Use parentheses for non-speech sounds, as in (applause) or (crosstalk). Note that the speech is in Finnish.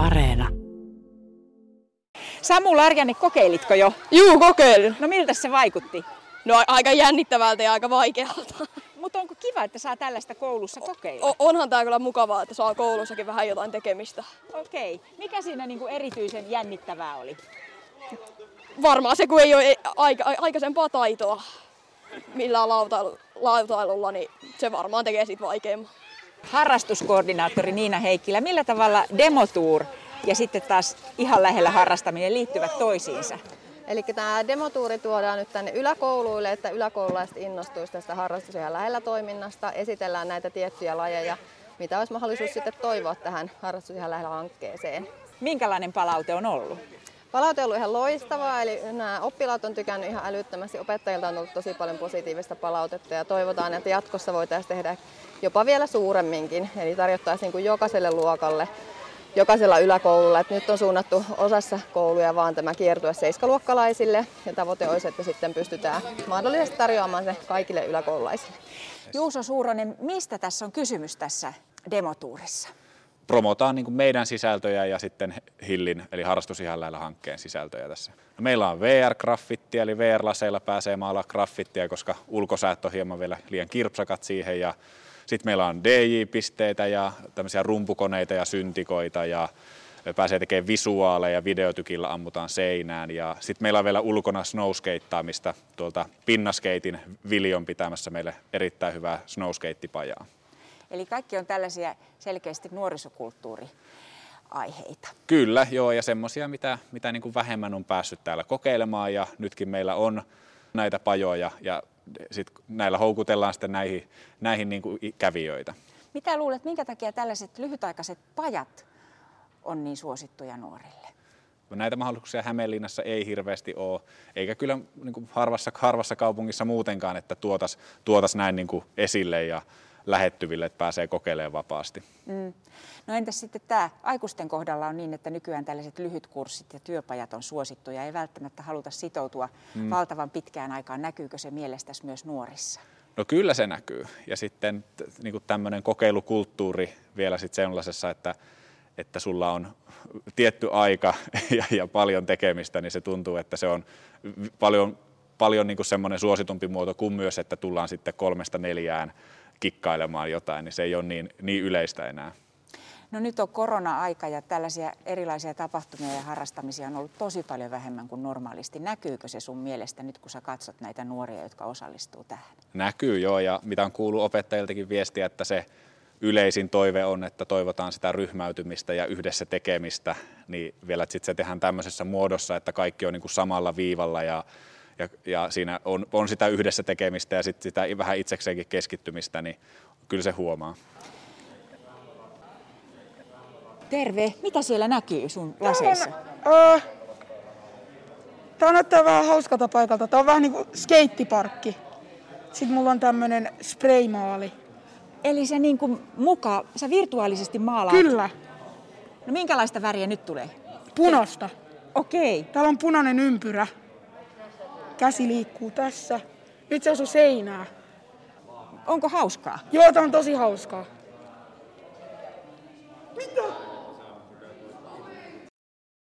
Areena. Samu Larjanne, kokeilitko jo? Juu, kokeilin. No miltä se vaikutti? No aika jännittävältä ja aika vaikealta. Mutta onko kiva, että saa tällaista koulussa kokeilla? O- onhan tää kyllä mukavaa, että saa koulussakin vähän jotain tekemistä. Okei. Mikä siinä niinku erityisen jännittävää oli? Varmaan se, kun ei ole aika, aikaisempaa taitoa millään lautailu, lautailulla, niin se varmaan tekee siitä vaikeamman. Harrastuskoordinaattori Niina Heikkilä, millä tavalla demotour ja sitten taas ihan lähellä harrastaminen liittyvät toisiinsa? Eli tämä demotuuri tuodaan nyt tänne yläkouluille, että yläkoululaiset innostuisivat tästä harrastus- ja lähellä toiminnasta. Esitellään näitä tiettyjä lajeja, mitä olisi mahdollisuus sitten toivoa tähän harrastus- ja lähellä hankkeeseen. Minkälainen palaute on ollut? Palaute on ollut ihan loistavaa, eli nämä oppilaat on tykännyt ihan älyttömästi. Opettajilta on tullut tosi paljon positiivista palautetta ja toivotaan, että jatkossa voitaisiin tehdä jopa vielä suuremminkin. Eli tarjottaisiin kuin jokaiselle luokalle, jokaisella yläkoululla. Että nyt on suunnattu osassa kouluja vaan tämä kiertue seiskaluokkalaisille ja tavoite olisi, että sitten pystytään mahdollisesti tarjoamaan se kaikille yläkoululaisille. Juuso Suuronen, mistä tässä on kysymys tässä demotuurissa? Promotaan niin meidän sisältöjä ja sitten Hillin, eli harrastus ihan lähellä hankkeen sisältöjä tässä. No meillä on VR-graffitti, eli VR-laseilla pääsee maalaa graffittia, koska ulkosäät on hieman vielä liian kirpsakat siihen. Ja sitten meillä on DJ-pisteitä ja tämmöisiä rumpukoneita ja syntikoita ja pääsee tekemään visuaaleja, videotykillä ammutaan seinään. Ja sitten meillä on vielä ulkona snowskeittaamista tuolta Pinnaskeitin Viljon pitämässä meille erittäin hyvää snowskeittipajaa. Eli kaikki on tällaisia selkeästi nuorisokulttuuriaiheita. Kyllä, joo, ja semmoisia, mitä, mitä niin kuin vähemmän on päässyt täällä kokeilemaan, ja nytkin meillä on näitä pajoja, ja sit näillä houkutellaan sitten näihin, näihin niin kuin kävijöitä. Mitä luulet, minkä takia tällaiset lyhytaikaiset pajat on niin suosittuja nuorille? Näitä mahdollisuuksia Hämeenlinnassa ei hirveästi ole, eikä kyllä niin kuin harvassa, harvassa kaupungissa muutenkaan, että tuotas, tuotas näin niin kuin esille ja lähettyville, että pääsee kokeilemaan vapaasti. Mm. No entäs sitten tämä aikuisten kohdalla on niin, että nykyään tällaiset lyhytkurssit ja työpajat on suosittuja, ei välttämättä haluta sitoutua mm. valtavan pitkään aikaan. Näkyykö se mielestäsi myös nuorissa? No kyllä se näkyy. Ja sitten niin kuin tämmöinen kokeilukulttuuri vielä sitten sellaisessa, että, että sulla on tietty aika (laughs) ja, ja paljon tekemistä, niin se tuntuu, että se on paljon, paljon niin kuin semmoinen suositumpi muoto kuin myös, että tullaan sitten kolmesta neljään kikkailemaan jotain, niin se ei ole niin, niin yleistä enää. No nyt on korona-aika ja tällaisia erilaisia tapahtumia ja harrastamisia on ollut tosi paljon vähemmän kuin normaalisti. Näkyykö se sun mielestä nyt, kun sä katsot näitä nuoria, jotka osallistuu tähän? Näkyy joo, ja mitä on kuullut opettajiltakin viestiä, että se yleisin toive on, että toivotaan sitä ryhmäytymistä ja yhdessä tekemistä, niin vielä että sit se tehdään tämmöisessä muodossa, että kaikki on niin kuin samalla viivalla ja ja, ja siinä on, on sitä yhdessä tekemistä ja sit sitä vähän itsekseenkin keskittymistä, niin kyllä se huomaa. Terve, mitä siellä näkyy sun laseissa? Öö, Tämä näyttää vähän hauskalta paikalta. Tämä on vähän niin kuin skeittiparkki. Sitten mulla on tämmönen spraymaali. Eli sä niin kuin muka, sä virtuaalisesti maalaat? Kyllä, No minkälaista väriä nyt tulee? punosta. Okei. Täällä on punainen ympyrä. Käsi liikkuu tässä. Nyt se osuu seinää. Onko hauskaa? Joo, tää on tosi hauskaa.